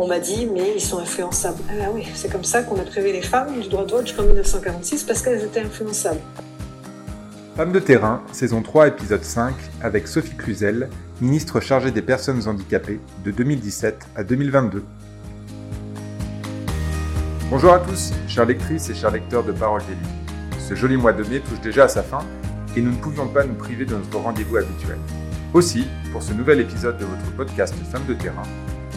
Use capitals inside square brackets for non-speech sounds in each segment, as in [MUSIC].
on m'a dit, mais ils sont influençables. Ah oui, c'est comme ça qu'on a privé les femmes du droit de vote jusqu'en 1946 parce qu'elles étaient influençables. Femmes de terrain, saison 3, épisode 5, avec Sophie Cluzel, ministre chargée des personnes handicapées de 2017 à 2022. Bonjour à tous, chères lectrices et chers lecteurs de Parole d'élus. Ce joli mois de mai touche déjà à sa fin et nous ne pouvions pas nous priver de notre rendez-vous habituel. Aussi, pour ce nouvel épisode de votre podcast Femmes de terrain,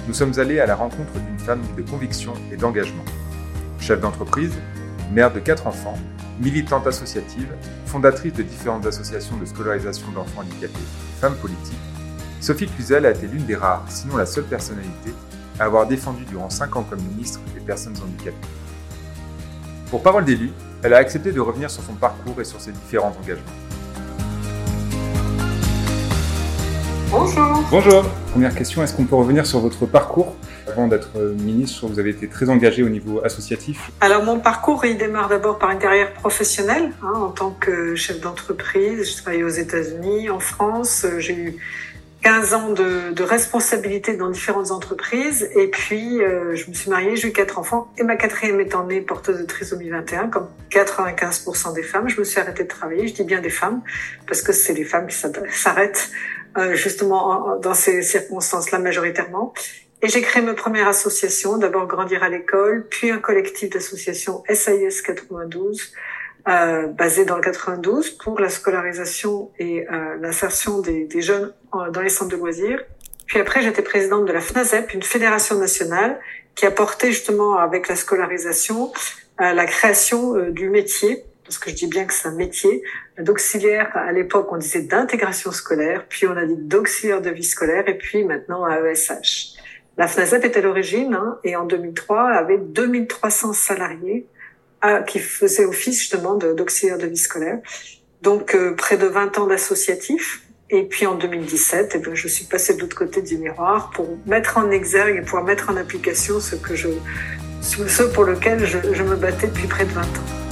nous sommes allés à la rencontre d'une femme de conviction et d'engagement. Chef d'entreprise, mère de quatre enfants, militante associative, fondatrice de différentes associations de scolarisation d'enfants handicapés, femme politique, Sophie Cluzel a été l'une des rares, sinon la seule personnalité, à avoir défendu durant cinq ans comme ministre des personnes handicapées. Pour Parole d'élu, elle a accepté de revenir sur son parcours et sur ses différents engagements. Bonjour. Bonjour. Première question, est-ce qu'on peut revenir sur votre parcours Avant d'être ministre, vous avez été très engagé au niveau associatif? Alors mon parcours, il démarre d'abord par une carrière professionnelle hein, en tant que chef d'entreprise. Je travaillais aux États-Unis, en France. J'ai eu 15 ans de, de, responsabilité dans différentes entreprises. Et puis, euh, je me suis mariée, j'ai eu quatre enfants. Et ma quatrième étant née porteuse de trisomie 21, comme 95% des femmes, je me suis arrêtée de travailler. Je dis bien des femmes, parce que c'est les femmes qui s'arrêtent euh, justement dans ces circonstances-là majoritairement. Et j'ai créé ma première association, d'abord Grandir à l'école, puis un collectif d'associations SIS 92, euh, basé dans le 92 pour la scolarisation et euh, l'insertion des, des jeunes dans les centres de loisirs. Puis après, j'étais présidente de la FNASEP, une fédération nationale qui a porté justement avec la scolarisation euh, la création euh, du métier, parce que je dis bien que c'est un métier, d'auxiliaire, à l'époque on disait d'intégration scolaire, puis on a dit d'auxiliaire de vie scolaire, et puis maintenant à ESH. La FNASEP était à l'origine, hein, et en 2003 avait 2300 salariés qui faisait office justement d'auxiliaire de, vie scolaire. Donc euh, près de 20 ans d'associatif. Et puis en 2017, eh bien, je suis passée de l'autre côté du miroir pour mettre en exergue et pouvoir mettre en application ce que je, ce pour lequel je, je me battais depuis près de 20 ans.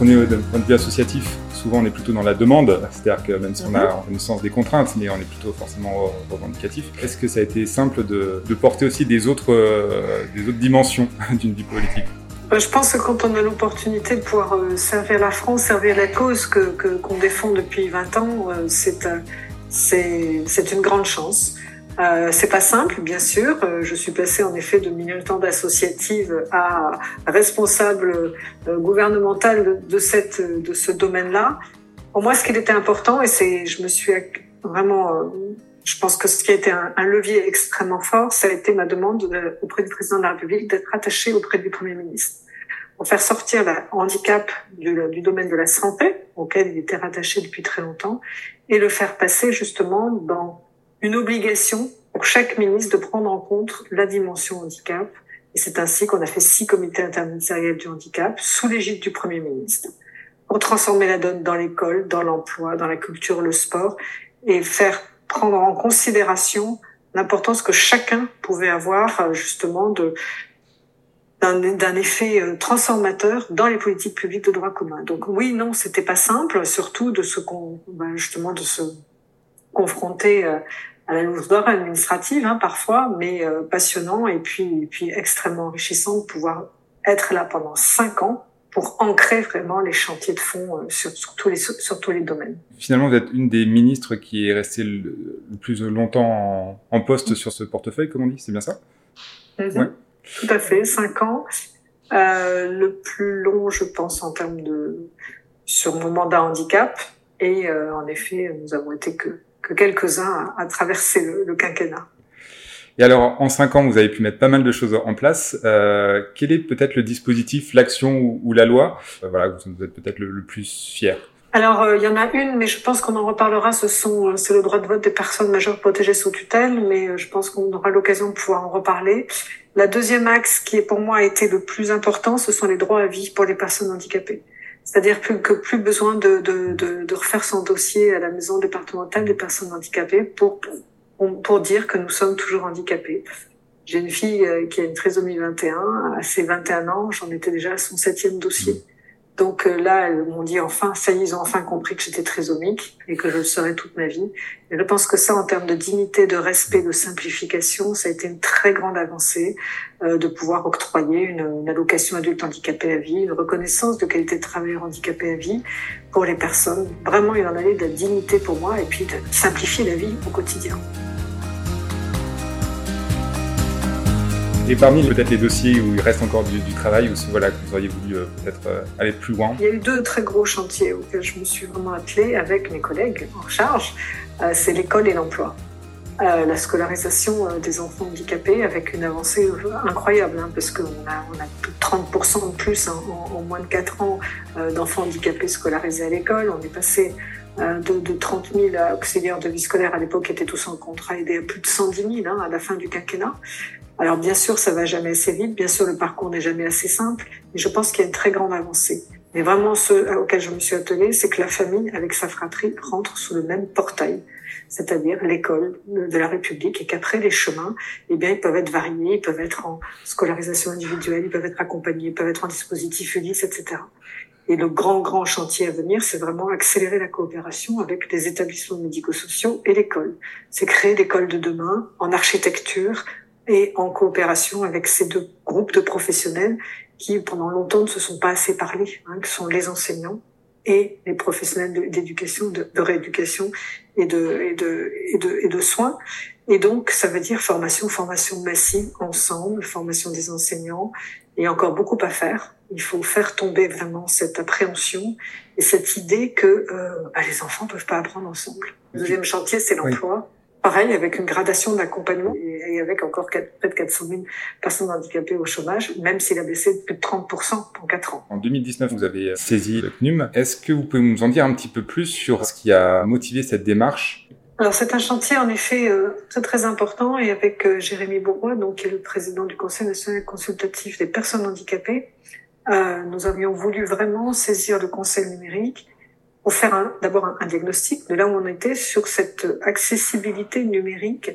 On est d'un point de vue associatif, souvent on est plutôt dans la demande, c'est-à-dire que même si on a mhm. connaissance des contraintes, mais on est plutôt forcément revendicatif. Est-ce que ça a été simple de, porter aussi des autres, euh, des autres dimensions [LAUGHS] d'une vie politique? Euh, je pense que quand on a l'opportunité de pouvoir euh, servir la France, servir la cause que qu'on défend depuis 20 ans, c'est c'est une grande chance. Euh, c'est pas simple, bien sûr. Euh, je suis passée en effet de militante associative à responsable euh, gouvernemental de, cette, de ce domaine-là. Pour moi, ce qui était important, et c'est, je me suis vraiment, euh, je pense que ce qui a été un, un, levier extrêmement fort, ça a été ma demande auprès du président de la République d'être attaché auprès du Premier ministre pour faire sortir le handicap du, du, domaine de la santé, auquel il était rattaché depuis très longtemps, et le faire passer justement dans une obligation pour chaque ministre de prendre en compte la dimension handicap. Et c'est ainsi qu'on a fait six comités interministériels du handicap sous l'égide du Premier ministre pour transformer la donne dans l'école, dans l'emploi, dans la culture, le sport et faire prendre en considération l'importance que chacun pouvait avoir euh, justement de d'un effet euh, transformateur dans les politiques publiques de droit commun. Donc oui, non, c'était pas simple, surtout de se ben, justement de se confronter euh, à la lourdeur administrative hein, parfois, mais euh, passionnant et puis, puis extrêmement enrichissant de pouvoir être là pendant cinq ans pour ancrer vraiment les chantiers de fond euh, sur, sur, tous les, sur tous les domaines. Finalement, vous êtes une des ministres qui est restée le, plus longtemps en, poste sur ce portefeuille, comme on dit, c'est bien ça? Mm-hmm. Tout à fait, cinq ans. Euh, le plus long, je pense, en termes de sur mon mandat handicap. Et euh, en effet, nous avons été que que quelques-uns à, traverser le, quinquennat. Et alors, en cinq ans, vous avez pu mettre pas mal de choses en place. Euh, quel est peut-être le dispositif, l'action ou, la loi euh, Voilà, vous êtes peut-être le, plus fier? Alors, euh, il y en a une, mais je pense qu'on en reparlera. Ce sont, c'est le droit de vote des personnes majeures protégées sous tutelle, mais je pense qu'on aura l'occasion de pouvoir en reparler. La deuxième axe, qui est pour moi a été le plus important, ce sont les droits à vie pour les personnes handicapées. C'est-à-dire que plus besoin de, de, de, de, refaire son dossier à la maison départementale des personnes handicapées pour, pour, pour dire que nous sommes toujours handicapés. J'ai une fille euh, qui a une trisomie 21. À ses 21 ans, j'en étais déjà à son septième dossier. Donc euh, là, elles m'ont dit enfin, ça y est, ils ont enfin compris que j'étais trisomique et que je le serais toute ma vie. Et je pense que ça, en termes de dignité, de respect, de simplification, ça a été une très grande avancée euh, de pouvoir octroyer une, une, allocation adulte handicapé à vie, une reconnaissance de qualité de travailleur handicapé à vie pour les personnes. Vraiment, il en allait de la dignité pour moi et puis de simplifier la vie au quotidien. Et parmi peut-être les dossiers où il reste encore du, travail, ou voilà, que vous auriez voulu euh, peut-être euh, aller plus loin Il y a eu deux très gros chantiers auxquels je me suis vraiment attelée avec mes collègues en charge. Euh, c'est l'école et l'emploi. la scolarisation des enfants handicapés avec une avancée incroyable, hein, parce qu'on a, on a plus de 30% de plus en, moins de 4 ans d'enfants handicapés scolarisés à l'école. On est passé de, de, 30 000 auxiliaires de vie scolaire à l'époque qui étaient tous en contrat aidé à plus de 110 000 hein, à la fin du quinquennat. Alors bien sûr, ça va jamais assez vite, bien sûr, le parcours n'est jamais assez simple, mais je pense qu'il y a une très grande avancée. Mais vraiment, ce auquel je me suis attelée, c'est que la famille, avec sa fratrie, rentre sous le même portail, c'est-à-dire l'école de la République, et qu'après les chemins, eh bien, ils peuvent être variés, ils peuvent être en scolarisation individuelle, ils peuvent être accompagnés, ils peuvent être en dispositif Ulysse, etc. Et le grand, grand chantier à venir, c'est vraiment accélérer la coopération avec les établissements médico-sociaux et l'école. C'est créer l'école de demain en architecture, et en coopération avec ces deux groupes de professionnels qui, pendant longtemps, ne se sont pas assez parlé, hein, qui sont les enseignants et les professionnels d'éducation, de, de, rééducation et de, et, de, et, de, et de soins. Et donc, ça veut dire formation, formation massive, ensemble, formation des enseignants. Il y a encore beaucoup à faire. Il faut faire tomber vraiment cette appréhension et cette idée que euh, bah, les enfants peuvent pas apprendre ensemble. Le deuxième chantier, c'est l'emploi. Pareil, avec une gradation d'accompagnement et avec encore près de 400 000 personnes handicapées au chômage, même s'il a baissé de plus de 30% en 4 ans. En 2019, vous avez saisi le CNUM. Est-ce que vous pouvez nous en dire un petit peu plus sur ce qui a motivé cette démarche? Alors c'est un chantier en effet euh, très très important et avec euh, Jérémy Bourgois, donc qui est le président du Conseil national consultatif des personnes handicapées, euh, nous avions voulu vraiment saisir le Conseil numérique pour faire d'abord un, diagnostic de là où on était sur cette accessibilité numérique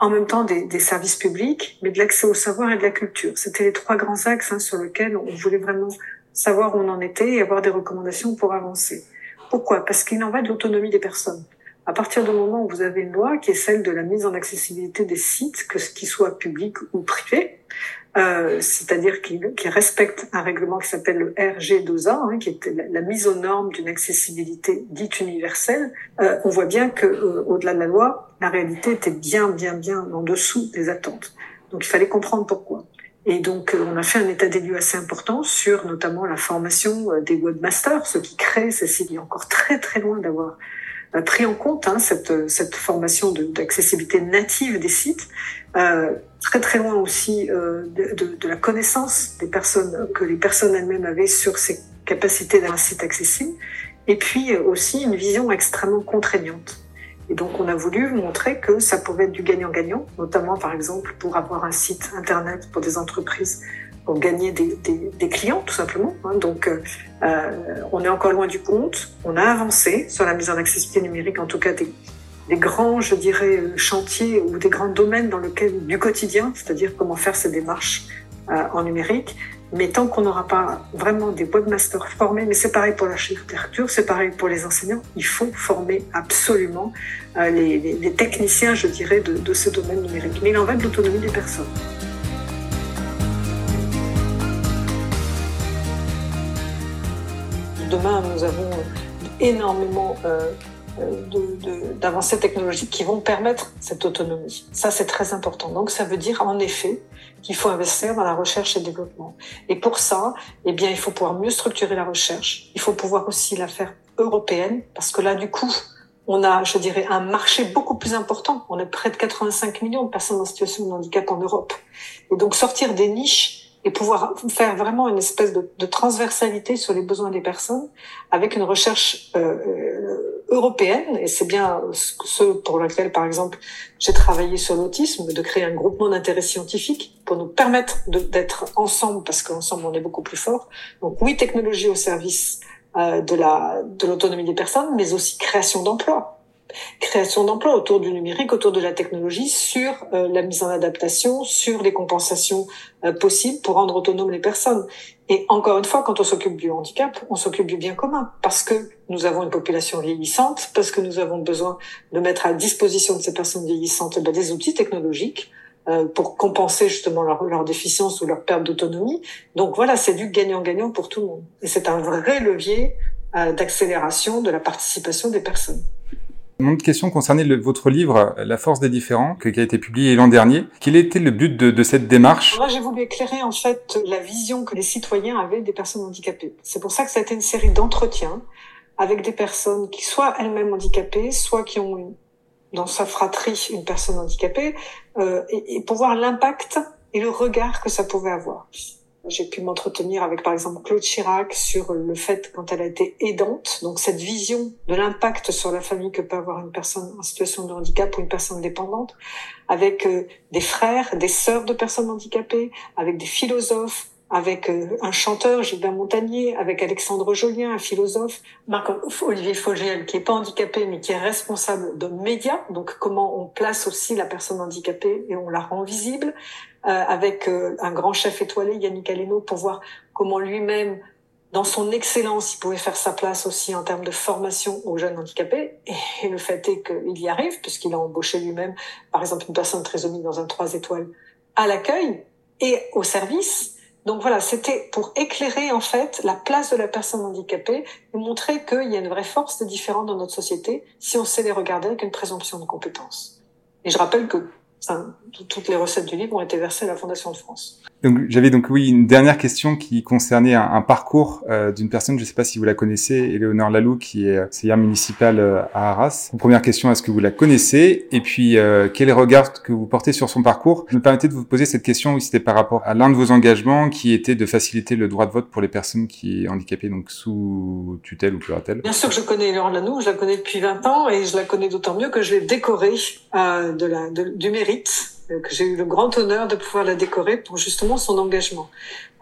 en même temps des, services publics, mais de l'accès au savoir et de la culture. C'était les trois grands axes hein, sur lesquels on voulait vraiment savoir où on en était et avoir des recommandations pour avancer. Pourquoi? Parce qu'il en va de l'autonomie des personnes. À partir du moment où vous avez une loi qui est celle de la mise en accessibilité des sites, que ce qui soit public ou privé, euh, c'est-à-dire qui, respecte un règlement qui s'appelle le RG2A, hein, qui est la, mise aux normes d'une accessibilité dite universelle, euh, on voit bien que euh, au-delà de la loi, la réalité était bien, bien, bien en dessous des attentes. Donc il fallait comprendre pourquoi. Et donc on a fait un état des lieux assez important sur notamment la formation des webmasters, ceux qui créent ces sites. Il est encore très très loin d'avoir pris en compte hein, cette, cette formation d'accessibilité native des sites, euh, très très loin aussi euh, de, de, la connaissance des personnes que les personnes elles-mêmes avaient sur ces capacités d'un site accessible, et puis euh, aussi une vision extrêmement contraignante. Et donc on a voulu montrer que ça pouvait être du gagnant-gagnant, notamment par exemple pour avoir un site internet pour des entreprises pour gagner des, des, des clients tout simplement. Hein. Donc euh, euh, on est encore loin du compte. On a avancé sur la mise en accessibilité numérique, en tout cas des, des grands, je dirais, chantiers ou des grands domaines dans lesquels du quotidien, c'est-à-dire comment faire ces démarches euh, en numérique. Mais tant qu'on n'aura pas vraiment des webmasters formés, mais c'est pareil pour l'architecture, c'est pareil pour les enseignants, il faut former absolument euh, les, techniciens, je dirais, de, de ce domaine numérique. Mais il en va de l'autonomie des personnes. Demain, nous avons énormément euh, d'avancées technologiques qui vont permettre cette autonomie. Ça, c'est très important. Donc, ça veut dire en effet qu'il faut investir dans la recherche et le développement. Et pour ça, eh bien, il faut pouvoir mieux structurer la recherche. Il faut pouvoir aussi la faire européenne, parce que là, du coup, on a, je dirais, un marché beaucoup plus important. On a près de 85 millions de personnes en situation de handicap en Europe. Et donc, sortir des niches et pouvoir faire vraiment une espèce de, de, transversalité sur les besoins des personnes avec une recherche euh, euh européenne et c'est bien ce pour lequel par exemple j'ai travaillé sur l'autisme de créer un groupement d'intérêt scientifique pour nous permettre d'être ensemble parce qu'ensemble on est beaucoup plus fort donc oui technologie au service euh, de la de l'autonomie des personnes mais aussi création d'emplois création d'emplois autour du numérique, autour de la technologie, sur euh, la mise en adaptation, sur les compensations euh, possibles pour rendre autonomes les personnes. Et encore une fois, quand on s'occupe du handicap, on s'occupe du bien commun, parce que nous avons une population vieillissante, parce que nous avons besoin de mettre à disposition de ces personnes vieillissantes ben, des outils technologiques euh, pour compenser justement leur, leur déficience ou leur perte d'autonomie. Donc voilà, c'est du gagnant-gagnant pour tout le monde. Et c'est un vrai levier d'accélération de la participation des personnes. Une autre question concernait votre livre La force des différents, qui a été publié l'an dernier. Quel était le but de, cette démarche? Moi, j'ai voulu éclairer en fait la vision que les citoyens avaient des personnes handicapées. C'est pour ça que ça a été une série d'entretiens avec des personnes qui soit elles-mêmes handicapées, soit qui ont dans sa fratrie une personne handicapée, euh, et pour voir l'impact et le regard que ça pouvait avoir. J'ai pu m'entretenir avec, par exemple, Claude Chirac sur le fait quand elle a été aidante. Donc, cette vision de l'impact sur la famille que peut avoir une personne en situation de handicap ou une personne dépendante, avec euh, des frères, des sœurs de personnes handicapées, avec des philosophes, avec euh, un chanteur, Gilbert Montagnier, avec Alexandre Jolien, un philosophe, Marc-Olivier Fogel, qui est pas handicapé, mais qui est responsable de médias. Donc, comment on place aussi la personne handicapée et on la rend visible. Euh, avec euh, un grand chef étoilé, Yannick Aleno, pour voir comment lui-même, dans son excellence, il pouvait faire sa place aussi en termes de formation aux jeunes handicapés. Et le fait est qu'il y arrive, puisqu'il a embauché lui-même, par exemple, une personne trisomique dans un trois étoiles à l'accueil et au service. Donc voilà, c'était pour éclairer en fait la place de la personne handicapée et montrer qu'il y a une vraie force de différents dans notre société si on sait les regarder avec une présomption de compétence. Et je rappelle que enfin, toutes les recettes du livre ont été versées à la Fondation de France. Donc j'avais donc oui une dernière question qui concernait un, un parcours euh, d'une personne, je ne sais pas si vous la connaissez, Éléonore Lalou, qui est conseillère municipale euh, à Arras. Première question, est-ce que vous la connaissez? Et puis euh, quel regard que vous portez sur son parcours? Je me permettais de vous poser cette question, oui, c'était par rapport à l'un de vos engagements, qui était de faciliter le droit de vote pour les personnes qui sont handicapées, donc sous tutelle ou curatelle. Bien sûr que je connais Éléonore Lalou, je la connais depuis 20 ans et je la connais d'autant mieux que je l'ai décorée euh, de la, de, du mérite euh, que j'ai eu le grand honneur de pouvoir la décorer pour justement son engagement.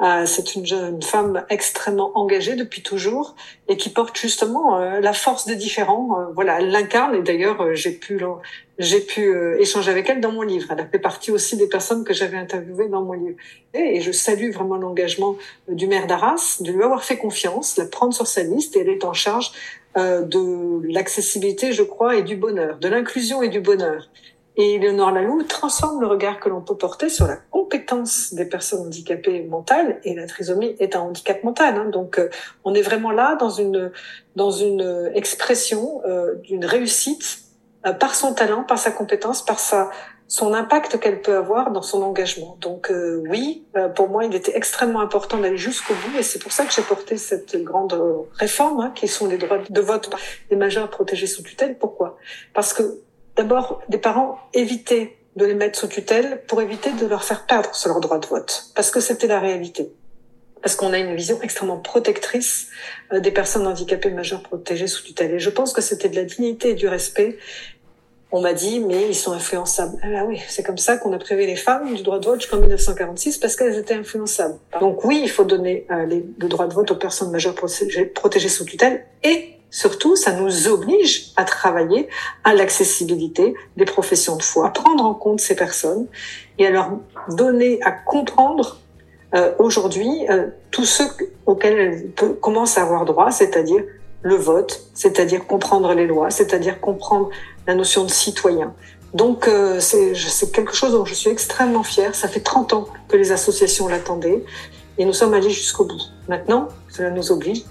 Euh, c'est une jeune femme extrêmement engagée depuis toujours et qui porte justement euh, la force des différents. Voilà, elle l'incarne et d'ailleurs j'ai pu j'ai pu échanger avec elle dans mon livre. Elle a fait partie aussi des personnes que j'avais interviewées dans mon livre. Et, et je salue vraiment l'engagement du maire d'Arras, de lui avoir fait confiance, la prendre sur sa liste et elle est en charge de l'accessibilité, je crois, et du bonheur, de l'inclusion et du bonheur. Et Léonore Lalou transforme le regard que l'on peut porter sur la compétence des personnes handicapées mentales et la trisomie est un handicap mental. Hein. Donc euh, on est vraiment là dans une dans une expression euh, d'une réussite euh, par son talent, par sa compétence, par sa son impact qu'elle peut avoir dans son engagement. Donc euh, oui, pour moi, il était extrêmement important d'aller jusqu'au bout et c'est pour ça que j'ai porté cette grande réforme hein, qui sont les droits de vote des majeurs protégés sous tutelle. Pourquoi? Parce que d'abord, des parents évitaient de les mettre sous tutelle pour éviter de leur faire perdre leur droit de vote, parce que c'était la réalité. Parce qu'on a une vision extrêmement protectrice euh, des personnes handicapées majeures protégées sous tutelle. Et je pense que c'était de la dignité et du respect. On m'a dit, mais ils sont influençables. Ah bah oui, c'est comme ça qu'on a privé les femmes du droit de vote jusqu'en 1946 parce qu'elles étaient influençables. Donc oui, il faut donner euh, le droit de vote aux personnes majeures protégées sous tutelle et Surtout, ça nous oblige à travailler à l'accessibilité des professions de foi, à prendre en compte ces personnes et à leur donner à comprendre euh, aujourd'hui euh, tous ceux auxquels elles commencent à avoir droit, c'est-à-dire le vote, c'est-à-dire comprendre les lois, c'est-à-dire comprendre la notion de citoyen. Donc euh, c'est quelque chose dont je suis extrêmement fière. Ça fait 30 ans que les associations l'attendaient et nous sommes allés jusqu'au bout. Maintenant, cela nous oblige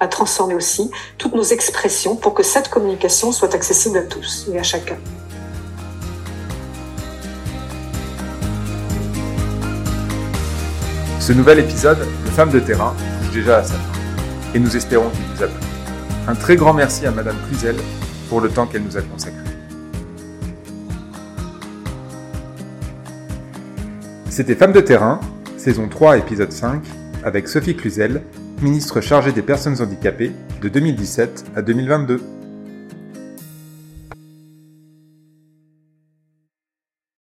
à transformer aussi toutes nos expressions pour que cette communication soit accessible à tous et à chacun. Ce nouvel épisode de Femmes de terrain touche déjà à sa fin et nous espérons qu'il vous a plu. Un très grand merci à Madame Cluzel pour le temps qu'elle nous a consacré. C'était Femmes de terrain, saison 3, épisode 5, avec Sophie Cluzel ministre chargé des personnes handicapées de 2017 à 2022.